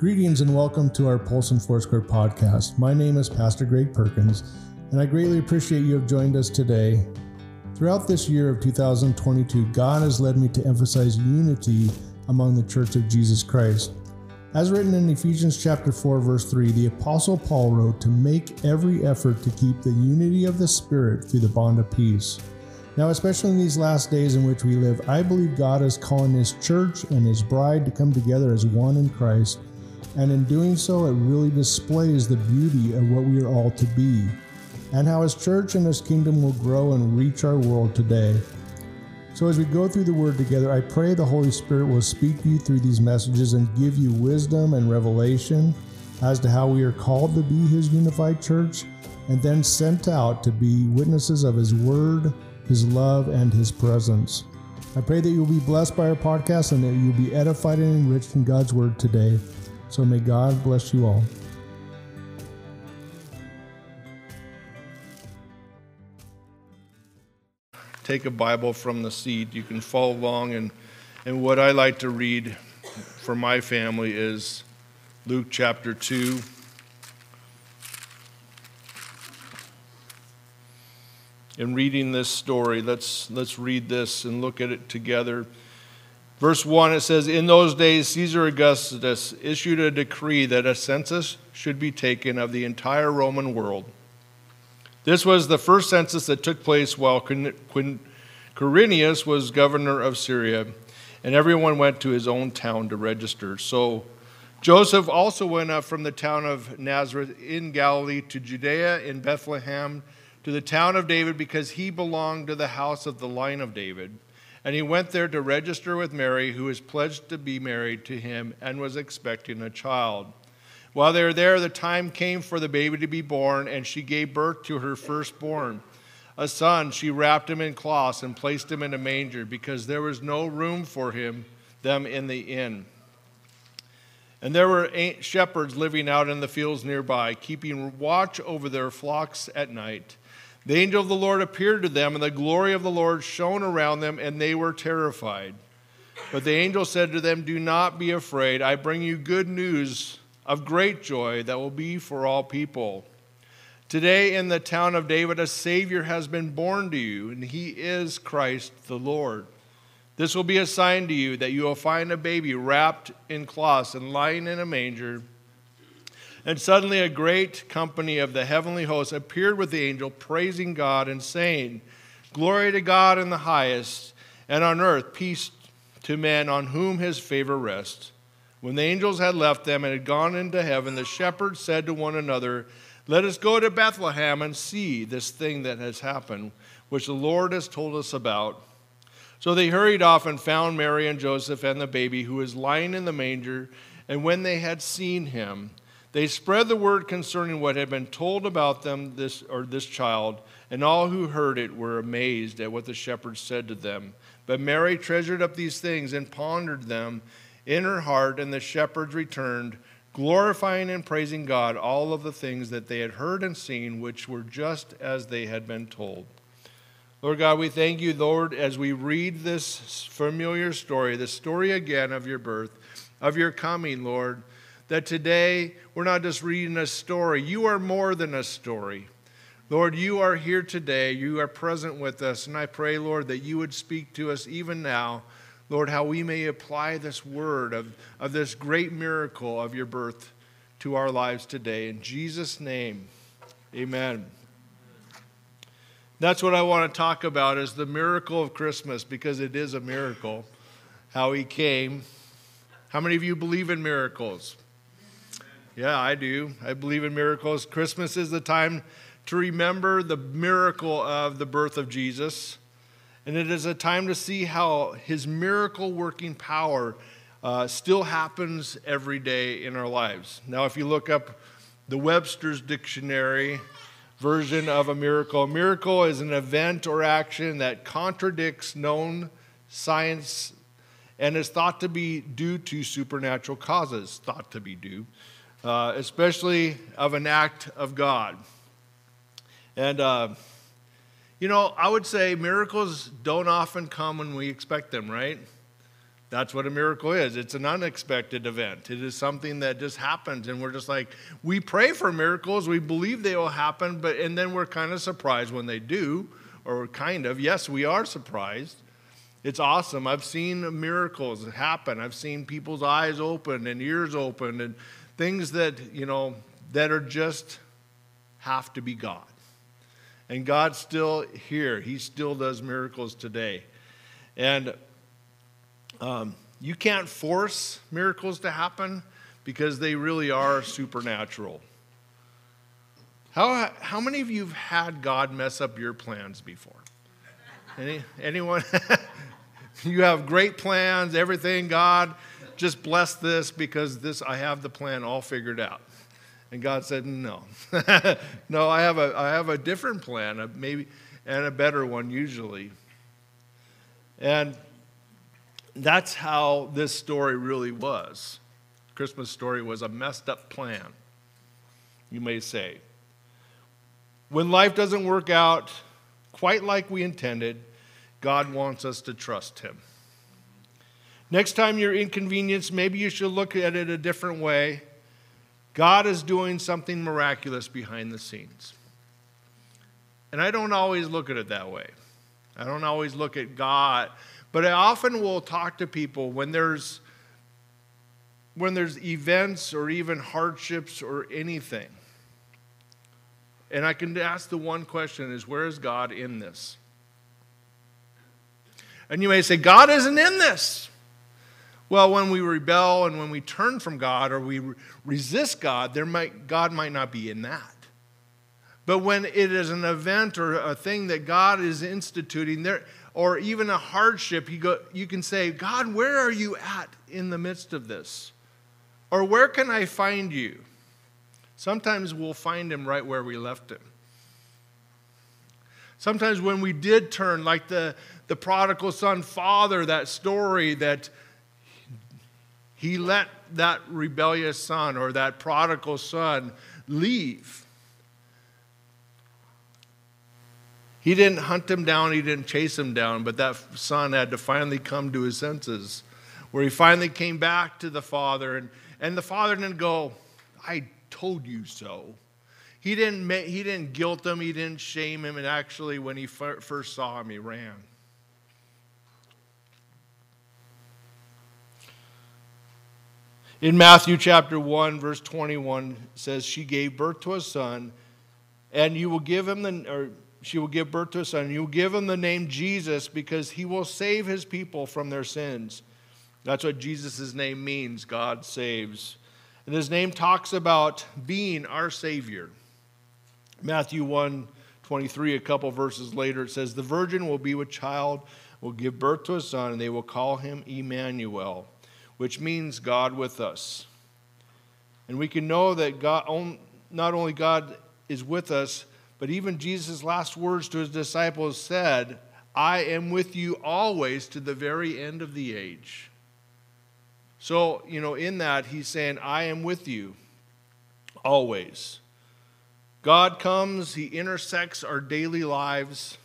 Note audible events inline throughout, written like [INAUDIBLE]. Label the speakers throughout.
Speaker 1: Greetings and welcome to our Polson Foursquare podcast. My name is Pastor Greg Perkins, and I greatly appreciate you have joined us today. Throughout this year of 2022, God has led me to emphasize unity among the Church of Jesus Christ. As written in Ephesians chapter 4 verse 3, the apostle Paul wrote to make every effort to keep the unity of the spirit through the bond of peace. Now, especially in these last days in which we live, I believe God is calling his church and his bride to come together as one in Christ and in doing so, it really displays the beauty of what we are all to be, and how His church and His kingdom will grow and reach our world today. So, as we go through the Word together, I pray the Holy Spirit will speak to you through these messages and give you wisdom and revelation as to how we are called to be His unified church and then sent out to be witnesses of His Word, His love, and His presence. I pray that you'll be blessed by our podcast and that you'll be edified and enriched in God's Word today. So may God bless you all.
Speaker 2: Take a Bible from the seat. You can follow along. And, and what I like to read for my family is Luke chapter 2. In reading this story, let's, let's read this and look at it together. Verse 1, it says, In those days, Caesar Augustus issued a decree that a census should be taken of the entire Roman world. This was the first census that took place while Quirinius was governor of Syria, and everyone went to his own town to register. So Joseph also went up from the town of Nazareth in Galilee to Judea in Bethlehem to the town of David because he belonged to the house of the line of David and he went there to register with Mary, who was pledged to be married to him and was expecting a child. While they were there, the time came for the baby to be born, and she gave birth to her firstborn. A son, she wrapped him in cloths and placed him in a manger because there was no room for him, them in the inn. And there were shepherds living out in the fields nearby, keeping watch over their flocks at night. The angel of the Lord appeared to them, and the glory of the Lord shone around them, and they were terrified. But the angel said to them, Do not be afraid. I bring you good news of great joy that will be for all people. Today in the town of David, a Savior has been born to you, and he is Christ the Lord. This will be a sign to you that you will find a baby wrapped in cloths and lying in a manger. And suddenly a great company of the heavenly hosts appeared with the angel, praising God and saying, Glory to God in the highest, and on earth peace to men on whom his favor rests. When the angels had left them and had gone into heaven, the shepherds said to one another, Let us go to Bethlehem and see this thing that has happened, which the Lord has told us about. So they hurried off and found Mary and Joseph and the baby who was lying in the manger. And when they had seen him, they spread the word concerning what had been told about them this or this child, and all who heard it were amazed at what the shepherds said to them. But Mary treasured up these things and pondered them in her heart, and the shepherds returned, glorifying and praising God all of the things that they had heard and seen, which were just as they had been told. Lord God, we thank you, Lord, as we read this familiar story, the story again of your birth, of your coming, Lord that today we're not just reading a story. You are more than a story. Lord, you are here today. You are present with us. And I pray, Lord, that you would speak to us even now, Lord, how we may apply this word of, of this great miracle of your birth to our lives today. In Jesus' name, amen. That's what I want to talk about is the miracle of Christmas because it is a miracle how he came. How many of you believe in miracles? Yeah, I do. I believe in miracles. Christmas is the time to remember the miracle of the birth of Jesus. And it is a time to see how his miracle working power uh, still happens every day in our lives. Now, if you look up the Webster's Dictionary version of a miracle, a miracle is an event or action that contradicts known science and is thought to be due to supernatural causes, thought to be due uh, especially of an act of God. And, uh, you know, I would say miracles don't often come when we expect them, right? That's what a miracle is. It's an unexpected event. It is something that just happens, and we're just like, we pray for miracles, we believe they will happen, but and then we're kind of surprised when they do, or kind of. Yes, we are surprised. It's awesome. I've seen miracles happen. I've seen people's eyes open and ears open and things that, you know, that are just have to be God. And God's still here. He still does miracles today. And um, you can't force miracles to happen because they really are supernatural. How, how many of you have had God mess up your plans before? Any, anyone? [LAUGHS] you have great plans, everything. God, just bless this because this I have the plan all figured out. And God said, No. [LAUGHS] no, I have a I have a different plan, maybe and a better one usually. And that's how this story really was. Christmas story was a messed up plan, you may say. When life doesn't work out quite like we intended, God wants us to trust Him. Next time you're inconvenienced, maybe you should look at it a different way. God is doing something miraculous behind the scenes. And I don't always look at it that way. I don't always look at God, but I often will talk to people when there's when there's events or even hardships or anything. And I can ask the one question is where is God in this? And you may say, God isn't in this. Well, when we rebel and when we turn from God or we resist God, there might, God might not be in that. But when it is an event or a thing that God is instituting, there, or even a hardship, you, go, you can say, God, where are you at in the midst of this? Or where can I find you? Sometimes we'll find him right where we left him. Sometimes when we did turn, like the, the prodigal son father, that story that he let that rebellious son or that prodigal son leave. He didn't hunt him down, he didn't chase him down, but that son had to finally come to his senses, where he finally came back to the father, and, and the father didn't go, I told you so. He didn't, he didn't guilt him, he didn't shame him, and actually, when he first saw him, he ran. In Matthew chapter 1, verse 21 says, She gave birth to a son, and you will give him the, or she will give birth to a son, and you will give him the name Jesus because he will save his people from their sins. That's what Jesus' name means God saves. And his name talks about being our Savior. Matthew 1 23, a couple verses later, it says, The virgin will be with child, will give birth to a son, and they will call him Emmanuel which means God with us. And we can know that God, not only God is with us, but even Jesus' last words to his disciples said, I am with you always to the very end of the age. So, you know, in that, he's saying, I am with you always. God comes, he intersects our daily lives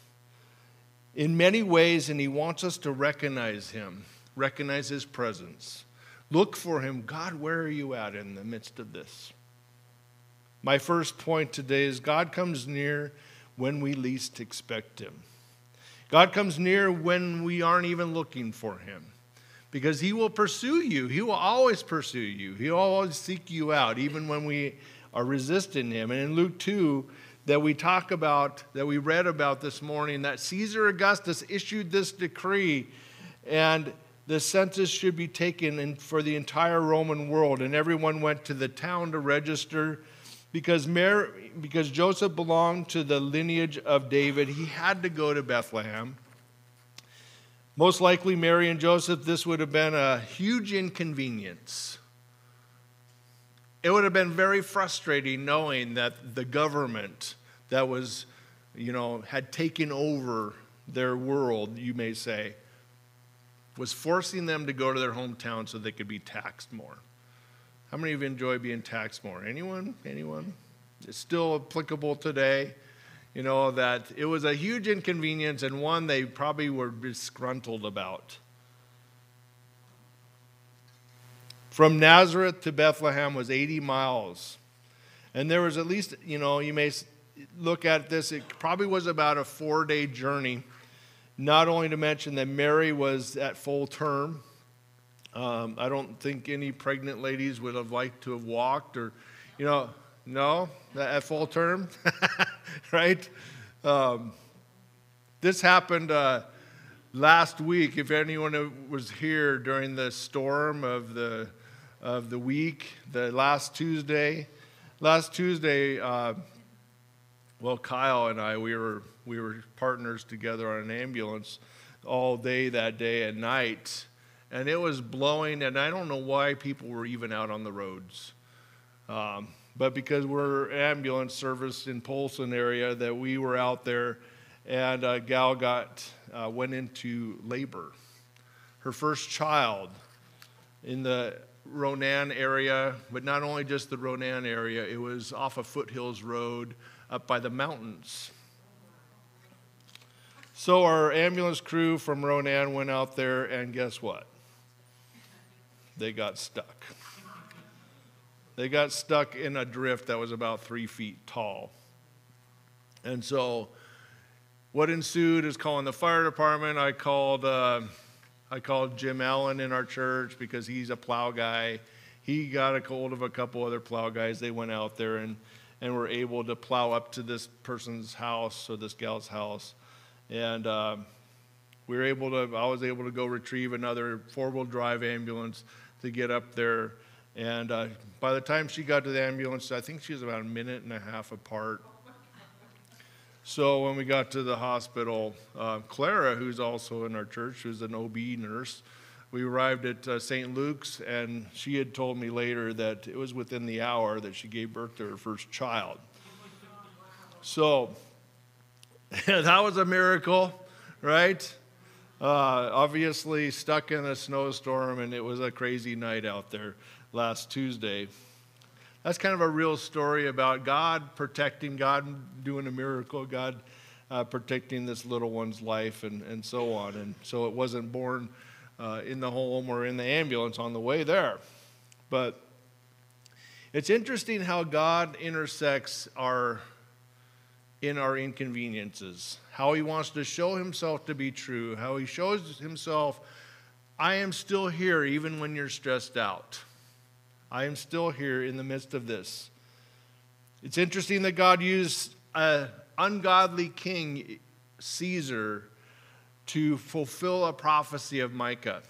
Speaker 2: in many ways, and he wants us to recognize him, recognize his presence. Look for him. God, where are you at in the midst of this? My first point today is God comes near when we least expect him. God comes near when we aren't even looking for him because he will pursue you. He will always pursue you. He'll always seek you out, even when we are resisting him. And in Luke 2, that we talk about, that we read about this morning, that Caesar Augustus issued this decree, and the census should be taken in, for the entire Roman world, and everyone went to the town to register. Because, Mary, because Joseph belonged to the lineage of David, he had to go to Bethlehem. Most likely, Mary and Joseph, this would have been a huge inconvenience. It would have been very frustrating knowing that the government that was, you know, had taken over their world, you may say, was forcing them to go to their hometown so they could be taxed more. How many of you enjoy being taxed more? Anyone? Anyone? It's still applicable today. You know, that it was a huge inconvenience and one they probably were disgruntled about. from Nazareth to Bethlehem was 80 miles. And there was at least, you know, you may look at this, it probably was about a four day journey. Not only to mention that Mary was at full term. Um, I don't think any pregnant ladies would have liked to have walked or, you know, no, at full term, [LAUGHS] right? Um, this happened uh, last week. If anyone was here during the storm of the of the week, the last Tuesday, last Tuesday, uh, well, Kyle and I, we were we were partners together on an ambulance all day that day and night, and it was blowing. And I don't know why people were even out on the roads, um, but because we're ambulance service in Polson area, that we were out there, and a gal got uh, went into labor, her first child, in the Ronan area, but not only just the Ronan area, it was off of Foothills Road up by the mountains. So our ambulance crew from Ronan went out there, and guess what? They got stuck. They got stuck in a drift that was about three feet tall. And so, what ensued is calling the fire department. I called. Uh, I called Jim Allen in our church because he's a plow guy. He got a hold of a couple other plow guys. They went out there and, and were able to plow up to this person's house or this gal's house. And uh, we were able to, I was able to go retrieve another four wheel drive ambulance to get up there. And uh, by the time she got to the ambulance, I think she was about a minute and a half apart so when we got to the hospital, uh, Clara, who's also in our church, who's an OB nurse, we arrived at uh, St. Luke's, and she had told me later that it was within the hour that she gave birth to her first child. So [LAUGHS] that was a miracle, right? Uh, obviously, stuck in a snowstorm, and it was a crazy night out there last Tuesday that's kind of a real story about God protecting, God doing a miracle, God uh, protecting this little one's life, and, and so on. And so it wasn't born uh, in the home or in the ambulance on the way there. But it's interesting how God intersects our in our inconveniences, how he wants to show himself to be true, how he shows himself, I am still here even when you're stressed out. I am still here in the midst of this. It's interesting that God used an ungodly king, Caesar, to fulfill a prophecy of Micah.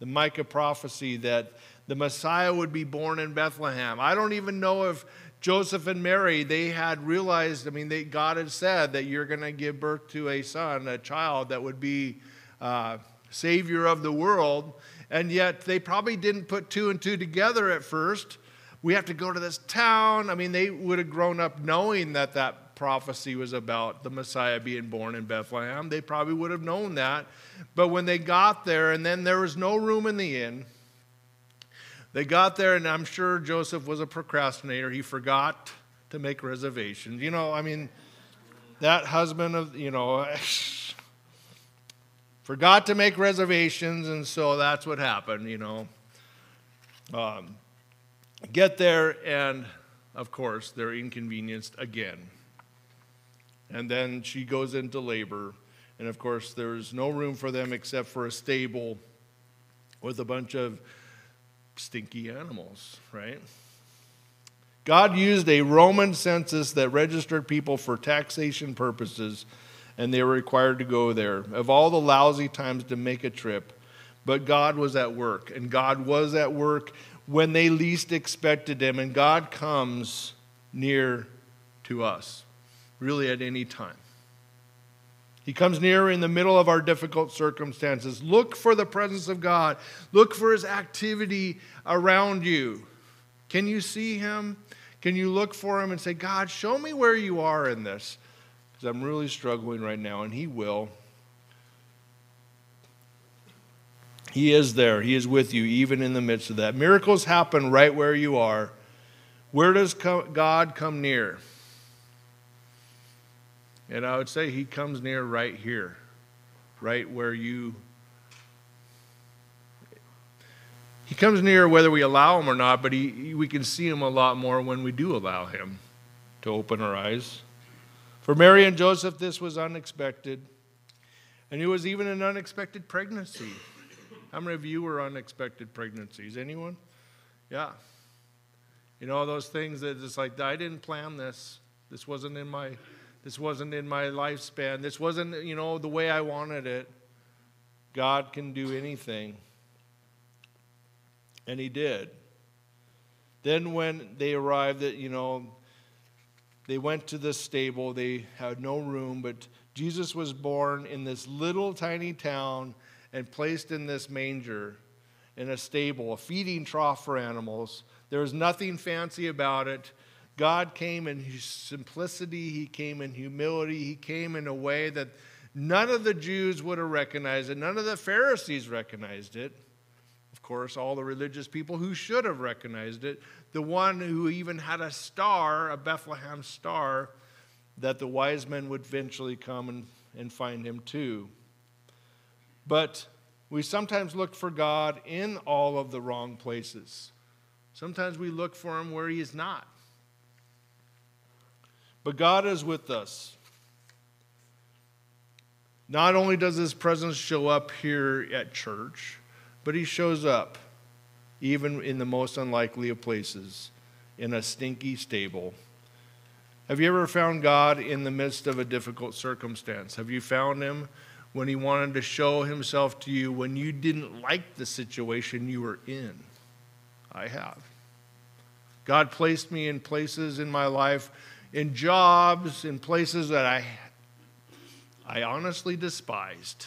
Speaker 2: The Micah prophecy that the Messiah would be born in Bethlehem. I don't even know if Joseph and Mary, they had realized, I mean, they, God had said that you're going to give birth to a son, a child that would be uh, Savior of the world and yet they probably didn't put two and two together at first. We have to go to this town. I mean, they would have grown up knowing that that prophecy was about the Messiah being born in Bethlehem. They probably would have known that. But when they got there, and then there was no room in the inn, they got there, and I'm sure Joseph was a procrastinator. He forgot to make reservations. You know, I mean, that husband of, you know, [LAUGHS] forgot to make reservations, and so that's what happened, you know. Um, get there, and of course, they're inconvenienced again. And then she goes into labor, and of course, there's no room for them except for a stable with a bunch of stinky animals, right? God used a Roman census that registered people for taxation purposes and they were required to go there. Of all the lousy times to make a trip, but God was at work, and God was at work when they least expected Him, and God comes near to us, really at any time. He comes near in the middle of our difficult circumstances. Look for the presence of God. Look for his activity around you. Can you see him? Can you look for him and say, God, show me where you are in this? because I'm really struggling right now, and He will. He is there. He is with you, even in the midst of that. Miracles happen right where you are. Where does God come near? And I would say He comes near right here, right where you. He comes near whether we allow him or not, but he, we can see him a lot more when we do allow him to open our eyes. For Mary and Joseph, this was unexpected. And it was even an unexpected pregnancy. How many of you were unexpected pregnancies? Anyone? Yeah. You know, those things that it's like, I didn't plan this. This wasn't in my this wasn't in my lifespan. This wasn't, you know, the way I wanted it. God can do anything. And he did. Then when they arrived at, you know, they went to the stable. They had no room, but Jesus was born in this little tiny town and placed in this manger in a stable, a feeding trough for animals. There was nothing fancy about it. God came in simplicity, He came in humility, He came in a way that none of the Jews would have recognized it, none of the Pharisees recognized it. Of course, all the religious people who should have recognized it, the one who even had a star, a Bethlehem star, that the wise men would eventually come and, and find him too. But we sometimes look for God in all of the wrong places. Sometimes we look for him where he is not. But God is with us. Not only does his presence show up here at church, but he shows up even in the most unlikely of places in a stinky stable. Have you ever found God in the midst of a difficult circumstance? Have you found him when he wanted to show himself to you when you didn't like the situation you were in? I have. God placed me in places in my life in jobs, in places that I, I honestly despised.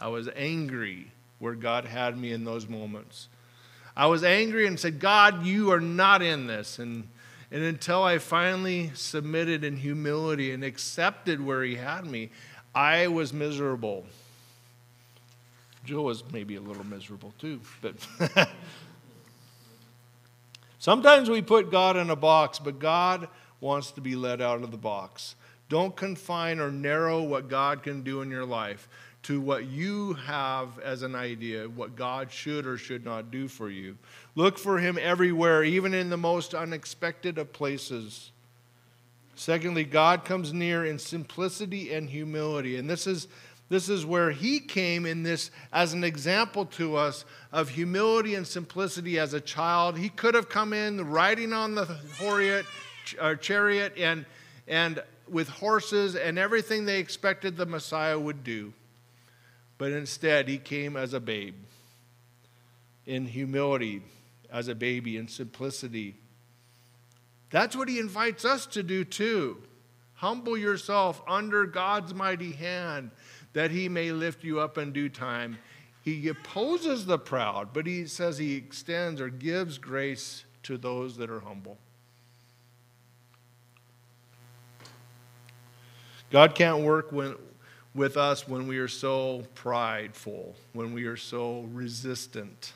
Speaker 2: I was angry where God had me in those moments. I was angry and said, God, you are not in this. And, and until I finally submitted in humility and accepted where He had me, I was miserable. Joe was maybe a little miserable too, but [LAUGHS] sometimes we put God in a box, but God wants to be let out of the box. Don't confine or narrow what God can do in your life to what you have as an idea, what God should or should not do for you. Look for Him everywhere, even in the most unexpected of places. Secondly, God comes near in simplicity and humility. And this is, this is where He came in this as an example to us of humility and simplicity as a child. He could have come in riding on the chariot uh, chariot and, and with horses and everything they expected the Messiah would do. But instead, he came as a babe, in humility, as a baby, in simplicity. That's what he invites us to do too. Humble yourself under God's mighty hand that he may lift you up in due time. He opposes the proud, but he says he extends or gives grace to those that are humble. God can't work when, with us when we are so prideful, when we are so resistant.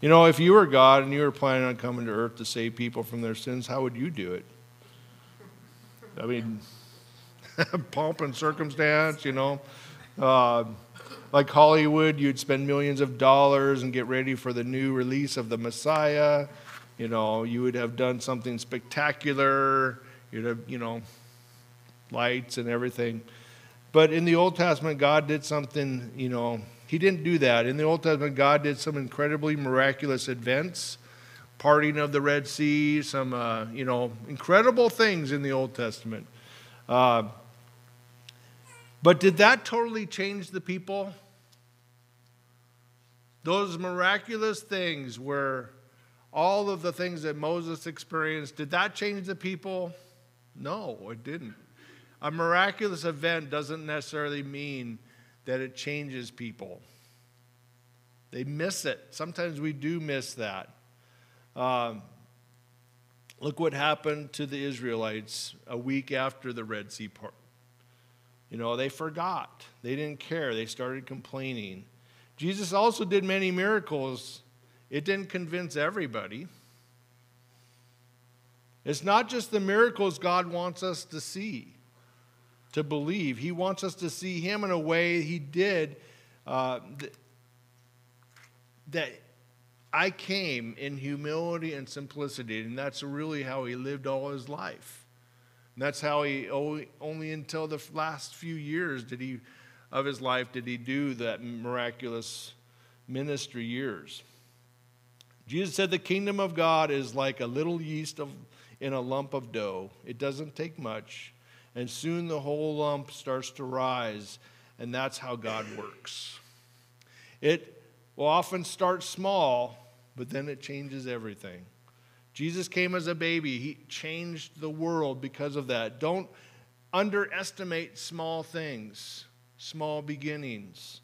Speaker 2: You know, if you were God and you were planning on coming to earth to save people from their sins, how would you do it? I mean, [LAUGHS] pomp and circumstance, you know. Uh, like Hollywood, you'd spend millions of dollars and get ready for the new release of the Messiah. You know, you would have done something spectacular. You'd have, you know, lights and everything. But in the Old Testament, God did something, you know, He didn't do that. In the Old Testament, God did some incredibly miraculous events, parting of the Red Sea, some, uh, you know, incredible things in the Old Testament. Uh, but did that totally change the people? Those miraculous things were all of the things that Moses experienced, did that change the people? No, it didn't. A miraculous event doesn't necessarily mean that it changes people. They miss it. Sometimes we do miss that. Um, look what happened to the Israelites a week after the Red Sea part. You know, they forgot. They didn't care. They started complaining. Jesus also did many miracles it didn't convince everybody. It's not just the miracles God wants us to see, to believe. He wants us to see Him in a way He did uh, th- that I came in humility and simplicity, and that's really how he lived all his life. And that's how he only, only until the last few years did he of his life did he do that miraculous ministry years. Jesus said the kingdom of God is like a little yeast of, in a lump of dough. It doesn't take much, and soon the whole lump starts to rise, and that's how God works. It will often start small, but then it changes everything. Jesus came as a baby. He changed the world because of that. Don't underestimate small things, small beginnings.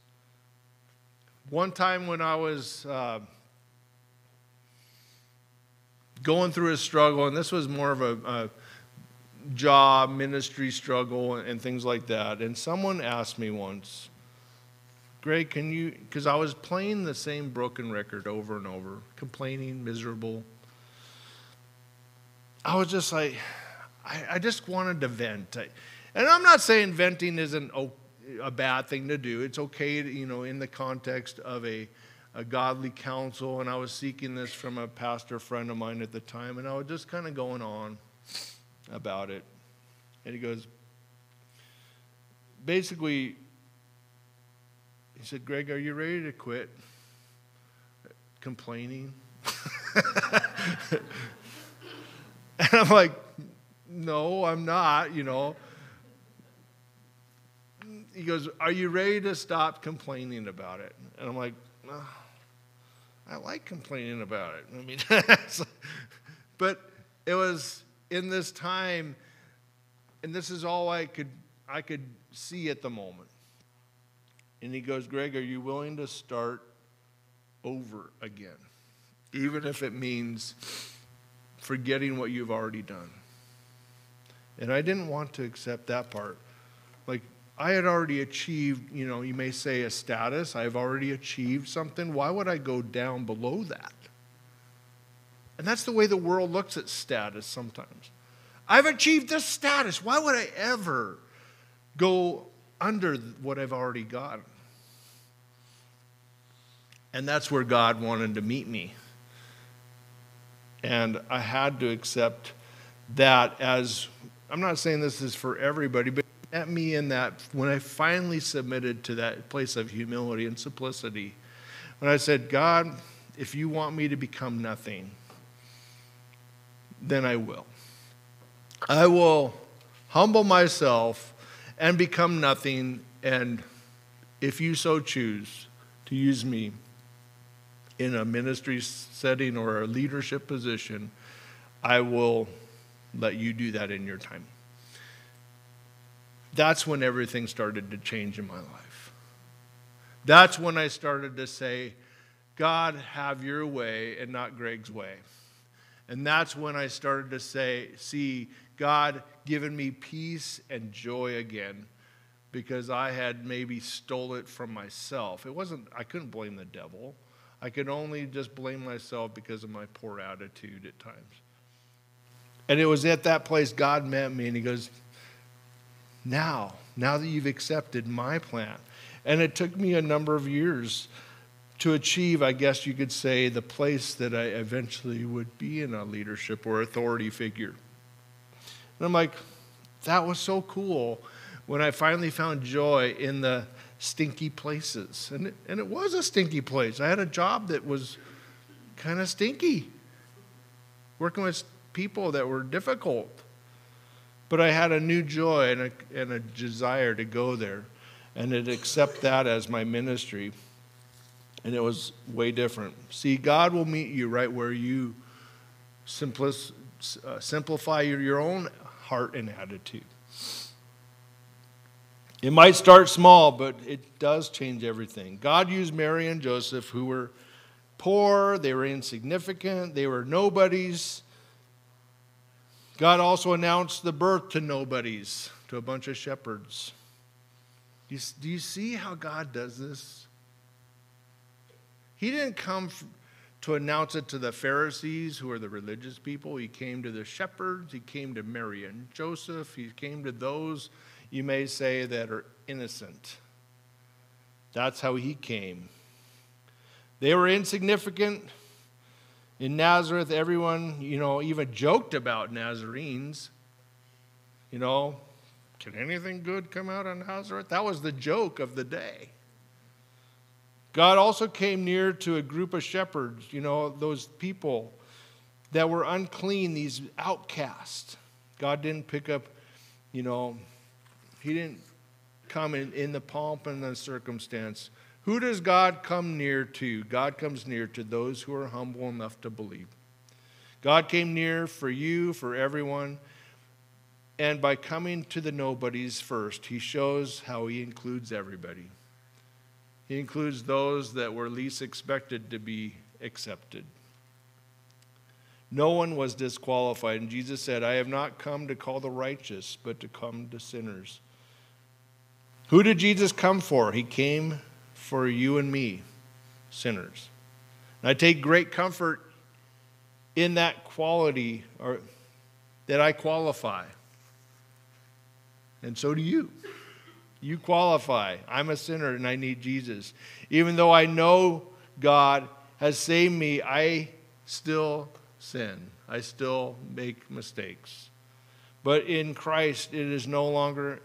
Speaker 2: One time when I was uh, going through a struggle, and this was more of a, a job, ministry struggle, and things like that, and someone asked me once, Greg, can you, because I was playing the same broken record over and over, complaining, miserable. I was just like, I, I just wanted to vent. I, and I'm not saying venting isn't a bad thing to do. It's okay, to, you know, in the context of a, a godly counsel. And I was seeking this from a pastor friend of mine at the time, and I was just kind of going on about it. And he goes, basically, he said, Greg, are you ready to quit complaining? [LAUGHS] and I'm like, no, I'm not, you know. He goes, Are you ready to stop complaining about it? And I'm like, oh, I like complaining about it. [LAUGHS] I mean, but it was in this time, and this is all I could I could see at the moment. And he goes, Greg, are you willing to start over again? Even if it means forgetting what you've already done. And I didn't want to accept that part. Like, I had already achieved, you know, you may say a status. I've already achieved something. Why would I go down below that? And that's the way the world looks at status sometimes. I've achieved this status. Why would I ever go under what I've already got? And that's where God wanted to meet me. And I had to accept that as I'm not saying this is for everybody, but at me in that when I finally submitted to that place of humility and simplicity, when I said, God, if you want me to become nothing, then I will. I will humble myself and become nothing, and if you so choose to use me in a ministry setting or a leadership position, I will let you do that in your time. That's when everything started to change in my life. That's when I started to say, God, have your way and not Greg's way. And that's when I started to say, see, God given me peace and joy again because I had maybe stole it from myself. It wasn't, I couldn't blame the devil. I could only just blame myself because of my poor attitude at times. And it was at that place God met me and He goes, Now, now that you've accepted my plan. And it took me a number of years to achieve, I guess you could say, the place that I eventually would be in a leadership or authority figure. And I'm like, that was so cool when I finally found joy in the stinky places. And it, and it was a stinky place. I had a job that was kind of stinky, working with people that were difficult. But I had a new joy and a, and a desire to go there and to accept that as my ministry. And it was way different. See, God will meet you right where you simplic- uh, simplify your, your own heart and attitude. It might start small, but it does change everything. God used Mary and Joseph, who were poor, they were insignificant, they were nobodies. God also announced the birth to nobodies, to a bunch of shepherds. Do you, do you see how God does this? He didn't come to announce it to the Pharisees, who are the religious people. He came to the shepherds. He came to Mary and Joseph. He came to those you may say, that are innocent. That's how he came. They were insignificant. In Nazareth, everyone, you know, even joked about Nazarenes. You know, can anything good come out of Nazareth? That was the joke of the day. God also came near to a group of shepherds, you know, those people that were unclean, these outcasts. God didn't pick up, you know, He didn't come in, in the pomp and the circumstance. Who does God come near to? God comes near to those who are humble enough to believe. God came near for you, for everyone. And by coming to the nobodies first, he shows how he includes everybody. He includes those that were least expected to be accepted. No one was disqualified. And Jesus said, I have not come to call the righteous, but to come to sinners. Who did Jesus come for? He came for you and me, sinners. And I take great comfort in that quality or that I qualify. And so do you. You qualify. I'm a sinner and I need Jesus. Even though I know God has saved me, I still sin. I still make mistakes. But in Christ, it is no longer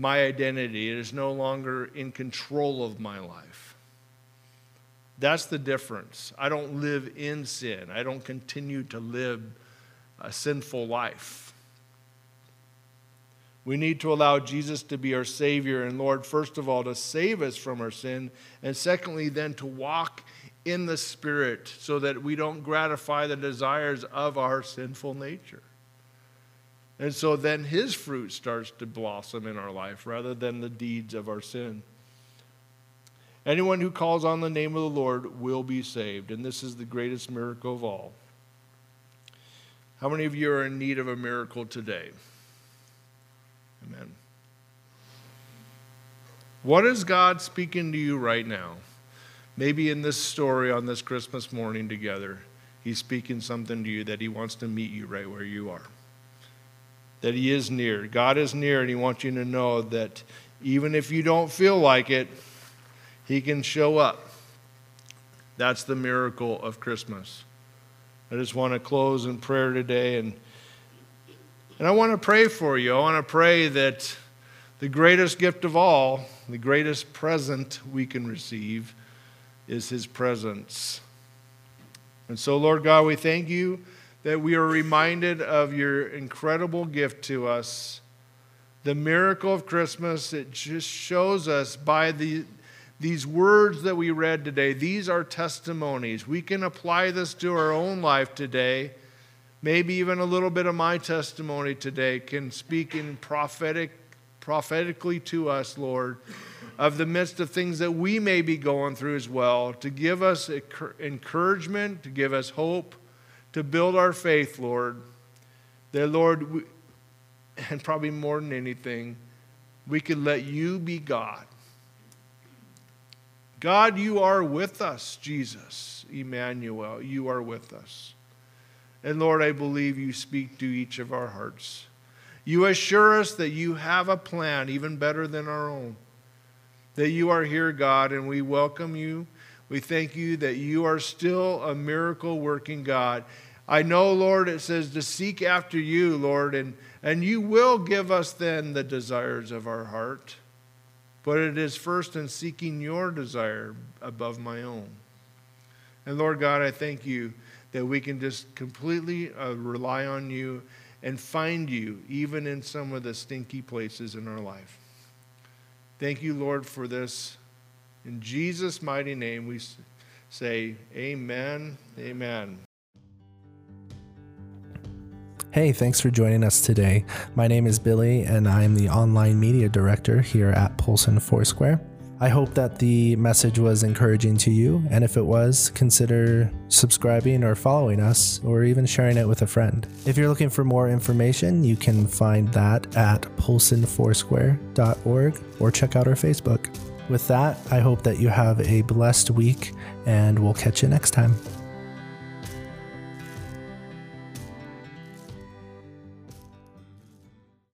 Speaker 2: my identity, it is no longer in control of my life. That's the difference. I don't live in sin, I don't continue to live a sinful life. We need to allow Jesus to be our Savior and Lord, first of all, to save us from our sin, and secondly, then to walk in the Spirit so that we don't gratify the desires of our sinful nature. And so then His fruit starts to blossom in our life rather than the deeds of our sin. Anyone who calls on the name of the Lord will be saved, and this is the greatest miracle of all. How many of you are in need of a miracle today? Amen. What is God speaking to you right now? Maybe in this story on this Christmas morning together, He's speaking something to you that He wants to meet you right where you are. That He is near. God is near, and He wants you to know that even if you don't feel like it, He can show up. That's the miracle of Christmas. I just want to close in prayer today and and I want to pray for you. I want to pray that the greatest gift of all, the greatest present we can receive, is His presence. And so, Lord God, we thank you that we are reminded of your incredible gift to us. The miracle of Christmas, it just shows us by the, these words that we read today. These are testimonies. We can apply this to our own life today Maybe even a little bit of my testimony today can speak in prophetic, prophetically to us, Lord, of the midst of things that we may be going through as well, to give us encouragement, to give us hope, to build our faith, Lord. That, Lord, we, and probably more than anything, we could let you be God. God, you are with us, Jesus, Emmanuel, you are with us. And Lord, I believe you speak to each of our hearts. You assure us that you have a plan even better than our own. That you are here, God, and we welcome you. We thank you that you are still a miracle working God. I know, Lord, it says to seek after you, Lord, and, and you will give us then the desires of our heart. But it is first in seeking your desire above my own. And Lord God, I thank you that we can just completely uh, rely on you and find you even in some of the stinky places in our life. Thank you, Lord, for this. In Jesus' mighty name, we say, Amen. Amen.
Speaker 3: Hey, thanks for joining us today. My name is Billy, and I am the online media director here at Polson Foursquare. I hope that the message was encouraging to you, and if it was, consider subscribing or following us, or even sharing it with a friend. If you're looking for more information, you can find that at polsonfoursquare.org or check out our Facebook. With that, I hope that you have a blessed week, and we'll catch you next time.